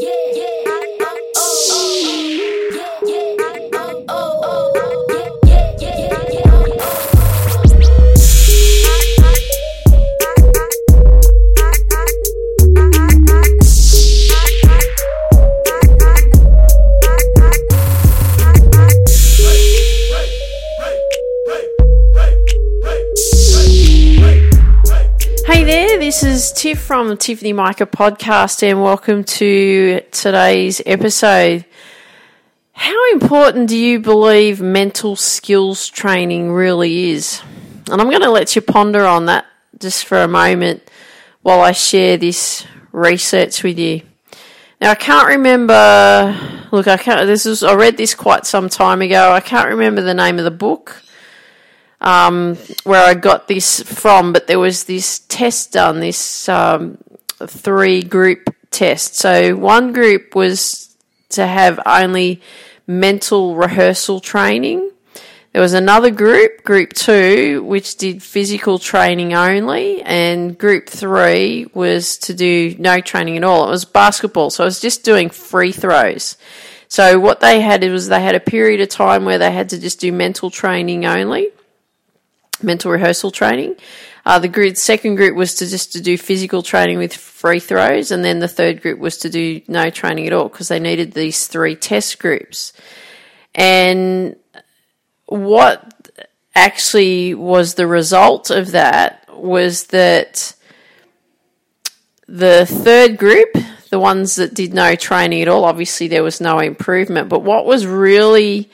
Hey Tiff from Tiffany Micah podcast, and welcome to today's episode. How important do you believe mental skills training really is? And I'm going to let you ponder on that just for a moment while I share this research with you. Now, I can't remember. Look, I can't. This is. I read this quite some time ago. I can't remember the name of the book um, where I got this from, but there was this test done, this um, three group test. So one group was to have only mental rehearsal training. There was another group, group two, which did physical training only, and group three was to do no training at all. It was basketball, so I was just doing free throws. So what they had was they had a period of time where they had to just do mental training only mental rehearsal training. Uh, the group, second group was to just to do physical training with free throws, and then the third group was to do no training at all because they needed these three test groups. And what actually was the result of that was that the third group, the ones that did no training at all, obviously there was no improvement. But what was really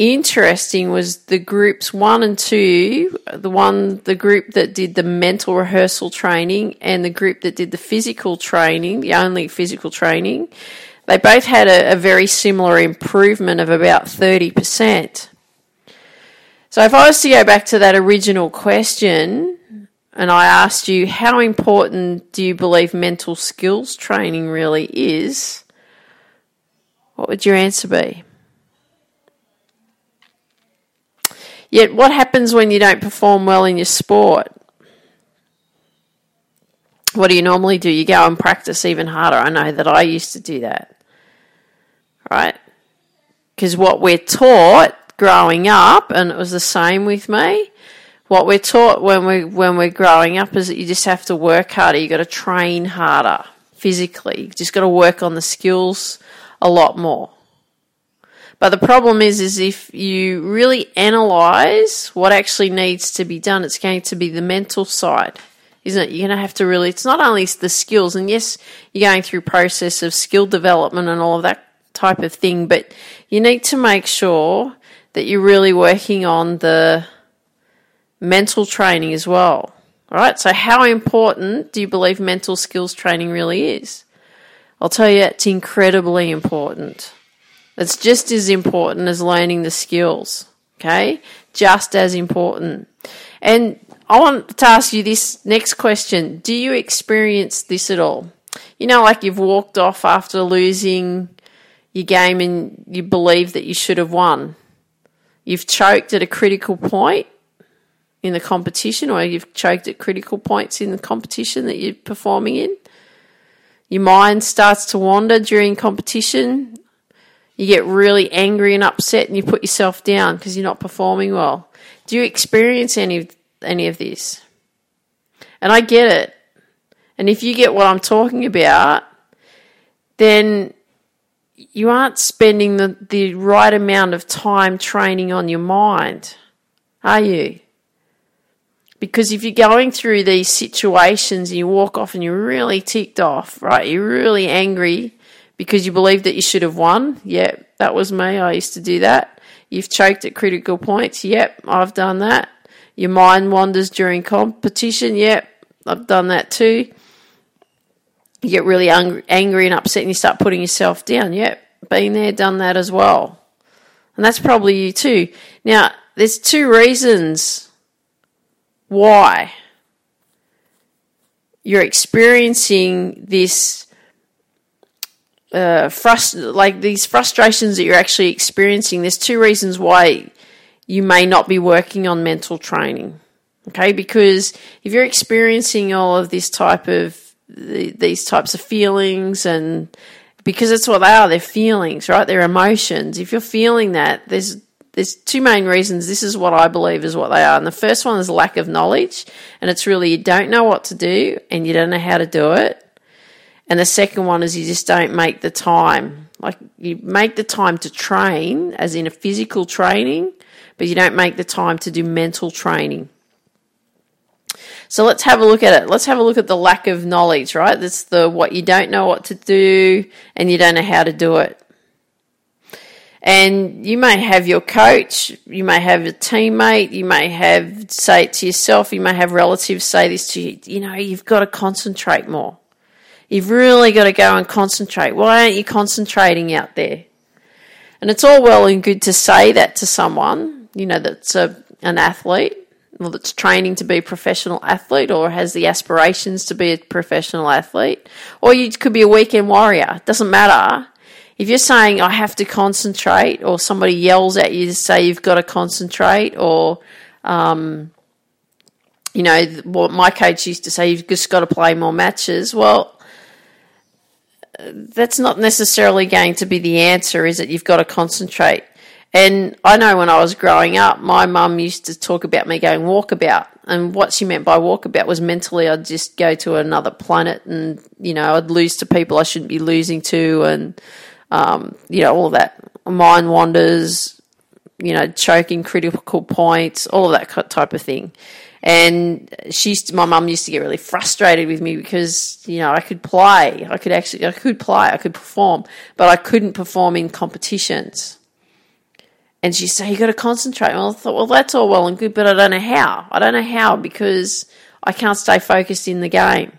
interesting was the groups one and two, the one, the group that did the mental rehearsal training and the group that did the physical training, the only physical training, they both had a, a very similar improvement of about 30%. So if I was to go back to that original question, and I asked you, how important do you believe mental skills training really is? What would your answer be? Yet, what happens when you don't perform well in your sport? What do you normally do? You go and practice even harder. I know that I used to do that. Right? Because what we're taught growing up, and it was the same with me, what we're taught when we when we're growing up is that you just have to work harder. You got to train harder physically. You just got to work on the skills a lot more. But the problem is, is if you really analyze what actually needs to be done, it's going to be the mental side, isn't it? You're going to have to really. It's not only the skills, and yes, you're going through process of skill development and all of that type of thing, but you need to make sure that you're really working on the mental training as well. All right. So, how important do you believe mental skills training really is? I'll tell you, it's incredibly important. It's just as important as learning the skills. Okay? Just as important. And I want to ask you this next question. Do you experience this at all? You know, like you've walked off after losing your game and you believe that you should have won. You've choked at a critical point in the competition, or you've choked at critical points in the competition that you're performing in. Your mind starts to wander during competition you get really angry and upset and you put yourself down because you're not performing well. Do you experience any of any of this? And I get it. And if you get what I'm talking about, then you aren't spending the, the right amount of time training on your mind, are you? Because if you're going through these situations and you walk off and you're really ticked off, right? You're really angry because you believe that you should have won. Yep, that was me. I used to do that. You've choked at critical points. Yep, I've done that. Your mind wanders during competition. Yep, I've done that too. You get really angry and upset and you start putting yourself down. Yep, been there, done that as well. And that's probably you too. Now, there's two reasons why you're experiencing this uh, frust- like these frustrations that you're actually experiencing, there's two reasons why you may not be working on mental training. Okay, because if you're experiencing all of this type of these types of feelings and because it's what they are. They're feelings, right? They're emotions. If you're feeling that, there's there's two main reasons. This is what I believe is what they are. And the first one is lack of knowledge. And it's really you don't know what to do and you don't know how to do it. And the second one is you just don't make the time. Like you make the time to train, as in a physical training, but you don't make the time to do mental training. So let's have a look at it. Let's have a look at the lack of knowledge, right? That's the what you don't know what to do and you don't know how to do it. And you may have your coach, you may have a teammate, you may have say it to yourself, you may have relatives say this to you, you know, you've got to concentrate more. You've really got to go and concentrate. Why aren't you concentrating out there? And it's all well and good to say that to someone, you know, that's a, an athlete or that's training to be a professional athlete or has the aspirations to be a professional athlete. Or you could be a weekend warrior. It doesn't matter if you're saying I have to concentrate, or somebody yells at you to say you've got to concentrate, or um, you know what my coach used to say, you've just got to play more matches. Well, that's not necessarily going to be the answer. Is that you've got to concentrate? And I know when I was growing up, my mum used to talk about me going walkabout. And what she meant by walkabout was mentally I'd just go to another planet and, you know, I'd lose to people I shouldn't be losing to. And, um, you know, all that mind wanders, you know, choking critical points, all of that type of thing. And she used to, my mum used to get really frustrated with me because, you know, I could play. I could actually, I could play, I could perform, but I couldn't perform in competitions. And she said, you got to concentrate. Well, I thought, well, that's all well and good, but I don't know how. I don't know how because I can't stay focused in the game.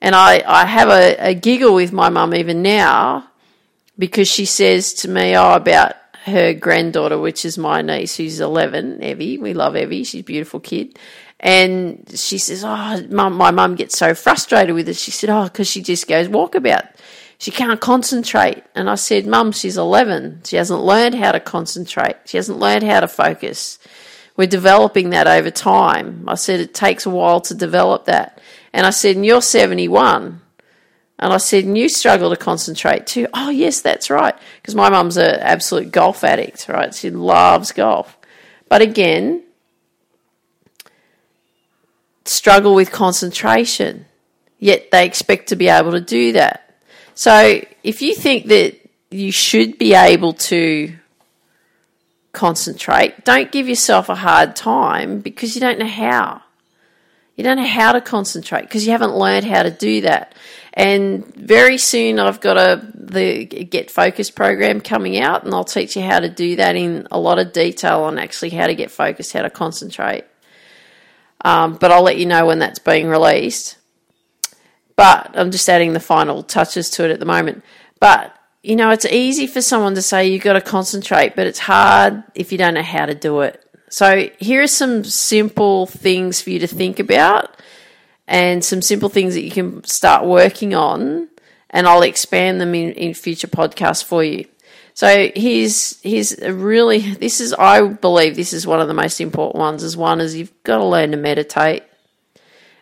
And I, I have a, a giggle with my mum even now because she says to me, oh, about her granddaughter, which is my niece, who's 11, Evie. We love Evie. She's a beautiful kid. And she says, oh, my mum gets so frustrated with it. She said, oh, because she just goes walkabout. She can't concentrate. And I said, mum, she's 11. She hasn't learned how to concentrate. She hasn't learned how to focus. We're developing that over time. I said, it takes a while to develop that. And I said, and you're 71. And I said, and you struggle to concentrate too. Oh, yes, that's right. Because my mum's an absolute golf addict, right? She loves golf. But again, struggle with concentration, yet they expect to be able to do that. So if you think that you should be able to concentrate, don't give yourself a hard time because you don't know how. You don't know how to concentrate because you haven't learned how to do that. And very soon I've got a the Get Focused program coming out and I'll teach you how to do that in a lot of detail on actually how to get focused, how to concentrate. Um, but I'll let you know when that's being released. But I'm just adding the final touches to it at the moment. But you know, it's easy for someone to say you've got to concentrate, but it's hard if you don't know how to do it. So, here are some simple things for you to think about and some simple things that you can start working on, and I'll expand them in, in future podcasts for you. So here's here's really this is I believe this is one of the most important ones. Is one is you've got to learn to meditate,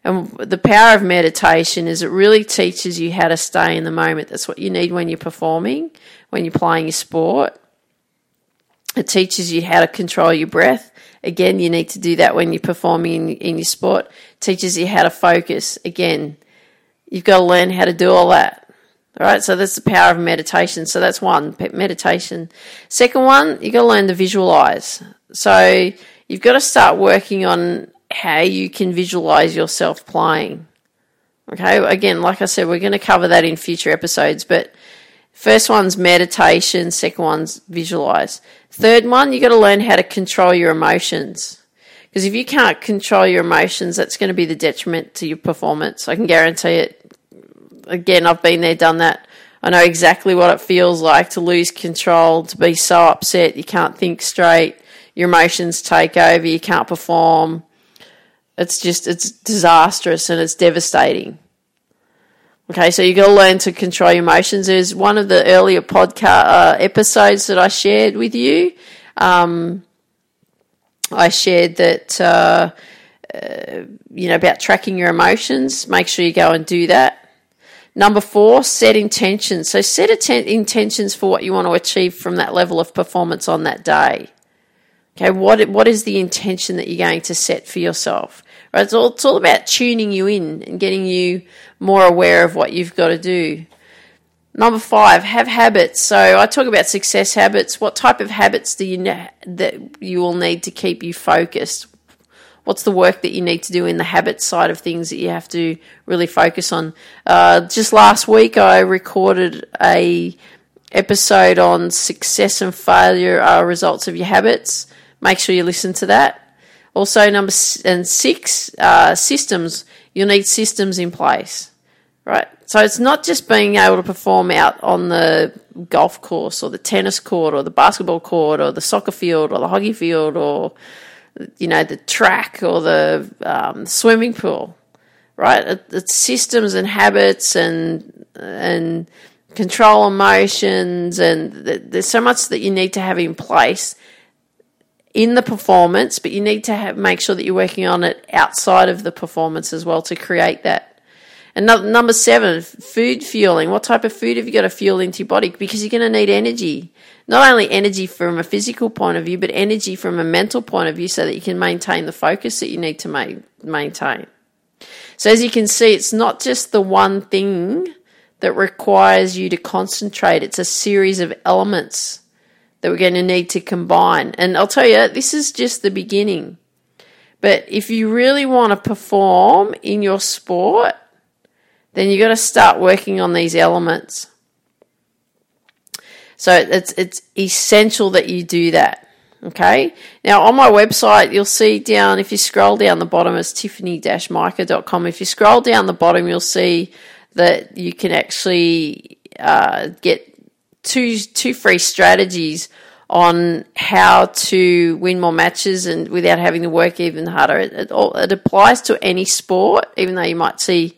and the power of meditation is it really teaches you how to stay in the moment. That's what you need when you're performing, when you're playing your sport. It teaches you how to control your breath. Again, you need to do that when you're performing in, in your sport. Teaches you how to focus. Again, you've got to learn how to do all that. All right, so that's the power of meditation. So that's one meditation. Second one, you've got to learn to visualize. So you've got to start working on how you can visualize yourself playing. Okay, again, like I said, we're going to cover that in future episodes, but First one's meditation, second one's visualize. Third one, you've got to learn how to control your emotions. Because if you can't control your emotions, that's going to be the detriment to your performance. I can guarantee it. Again, I've been there, done that. I know exactly what it feels like to lose control, to be so upset, you can't think straight, your emotions take over, you can't perform. It's just, it's disastrous and it's devastating. Okay, so you've got to learn to control your emotions. There's one of the earlier podcast uh, episodes that I shared with you. Um, I shared that uh, uh, you know about tracking your emotions. Make sure you go and do that. Number four, set intentions. So set atten- intentions for what you want to achieve from that level of performance on that day. Okay, what what is the intention that you're going to set for yourself? Right, it's all it's all about tuning you in and getting you more aware of what you've got to do. Number five, have habits. So I talk about success habits. What type of habits do you that you will need to keep you focused? What's the work that you need to do in the habit side of things that you have to really focus on? Uh, just last week, I recorded a episode on success and failure are results of your habits. Make sure you listen to that. Also, number and six, uh, systems. You'll need systems in place, right? So it's not just being able to perform out on the golf course or the tennis court or the basketball court or the soccer field or the hockey field or you know the track or the um, swimming pool, right? It, it's systems and habits and and control emotions and th- there's so much that you need to have in place in the performance, but you need to have, make sure that you're working on it outside of the performance as well to create that. And number seven, food fueling. What type of food have you got to fuel into your body? Because you're going to need energy. Not only energy from a physical point of view, but energy from a mental point of view so that you can maintain the focus that you need to ma- maintain. So as you can see, it's not just the one thing that requires you to concentrate. It's a series of elements that we're going to need to combine. And I'll tell you, this is just the beginning. But if you really want to perform in your sport, then you've got to start working on these elements. So it's it's essential that you do that. Okay. Now on my website, you'll see down if you scroll down the bottom, it's tiffany-micah.com. If you scroll down the bottom, you'll see that you can actually uh, get two two free strategies on how to win more matches and without having to work even harder. It, it, it, applies to any sport, even though you might see,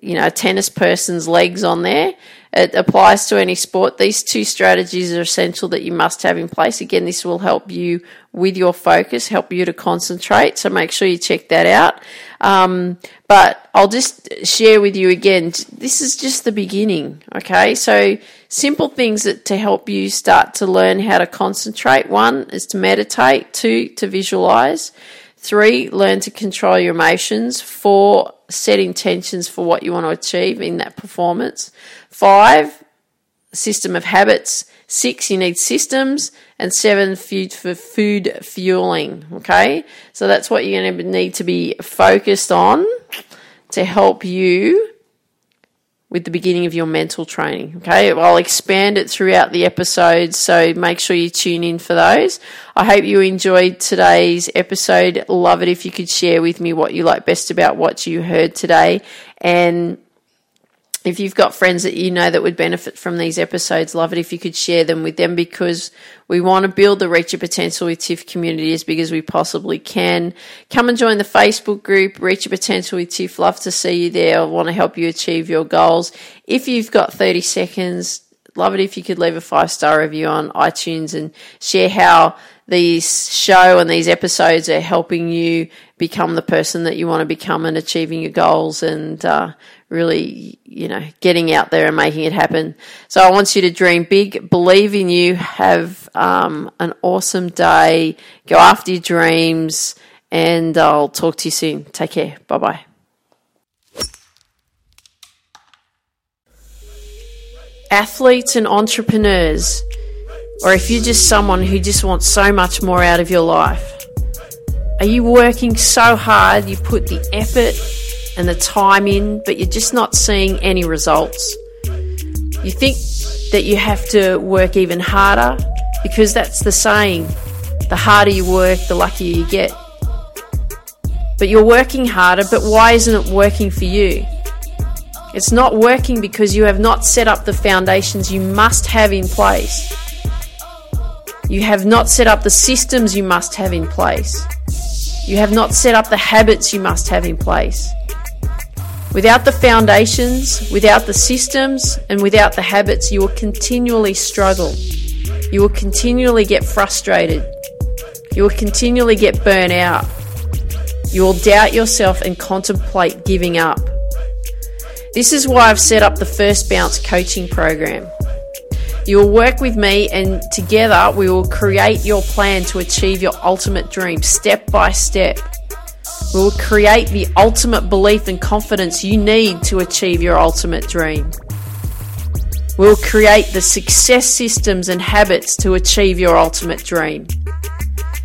you know, a tennis person's legs on there. It applies to any sport. These two strategies are essential that you must have in place. Again, this will help you with your focus, help you to concentrate. So make sure you check that out. Um, but I'll just share with you again. This is just the beginning. Okay. So simple things that to help you start to learn how to concentrate. One is to meditate. Two, to visualize. Three, learn to control your emotions. Four, set intentions for what you want to achieve in that performance. Five, system of habits. Six, you need systems. And seven, food for food fueling. Okay. So that's what you're going to need to be focused on to help you with the beginning of your mental training. Okay, I'll expand it throughout the episodes, so make sure you tune in for those. I hope you enjoyed today's episode. Love it if you could share with me what you like best about what you heard today. And if you've got friends that you know that would benefit from these episodes, love it if you could share them with them because we want to build the Reach Your Potential with Tiff community as big as we possibly can. Come and join the Facebook group, Reach Your Potential with Tiff. Love to see you there. I want to help you achieve your goals. If you've got 30 seconds, love it if you could leave a five star review on iTunes and share how these show and these episodes are helping you become the person that you want to become and achieving your goals and uh, really, you know, getting out there and making it happen. So I want you to dream big, believe in you, have um, an awesome day, go after your dreams, and I'll talk to you soon. Take care. Bye bye. Athletes and entrepreneurs, or if you're just someone who just wants so much more out of your life, are you working so hard you put the effort and the time in, but you're just not seeing any results. You think that you have to work even harder because that's the saying the harder you work, the luckier you get. But you're working harder, but why isn't it working for you? It's not working because you have not set up the foundations you must have in place. You have not set up the systems you must have in place. You have not set up the habits you must have in place. Without the foundations, without the systems, and without the habits, you will continually struggle. You will continually get frustrated. You will continually get burnt out. You will doubt yourself and contemplate giving up. This is why I've set up the First Bounce coaching program. You will work with me, and together we will create your plan to achieve your ultimate dream step by step. We will create the ultimate belief and confidence you need to achieve your ultimate dream. We'll create the success systems and habits to achieve your ultimate dream.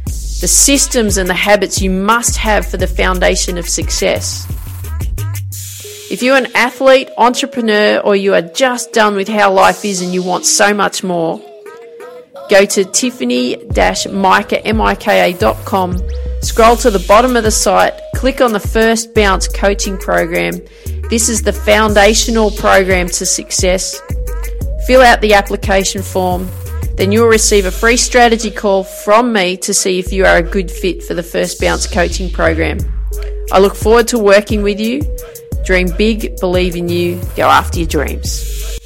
The systems and the habits you must have for the foundation of success. If you're an athlete, entrepreneur, or you are just done with how life is and you want so much more, go to tiffany-mika.com, scroll to the bottom of the site, click on the First Bounce coaching program. This is the foundational program to success. Fill out the application form, then you'll receive a free strategy call from me to see if you are a good fit for the First Bounce coaching program. I look forward to working with you. Dream big, believe in you, go after your dreams.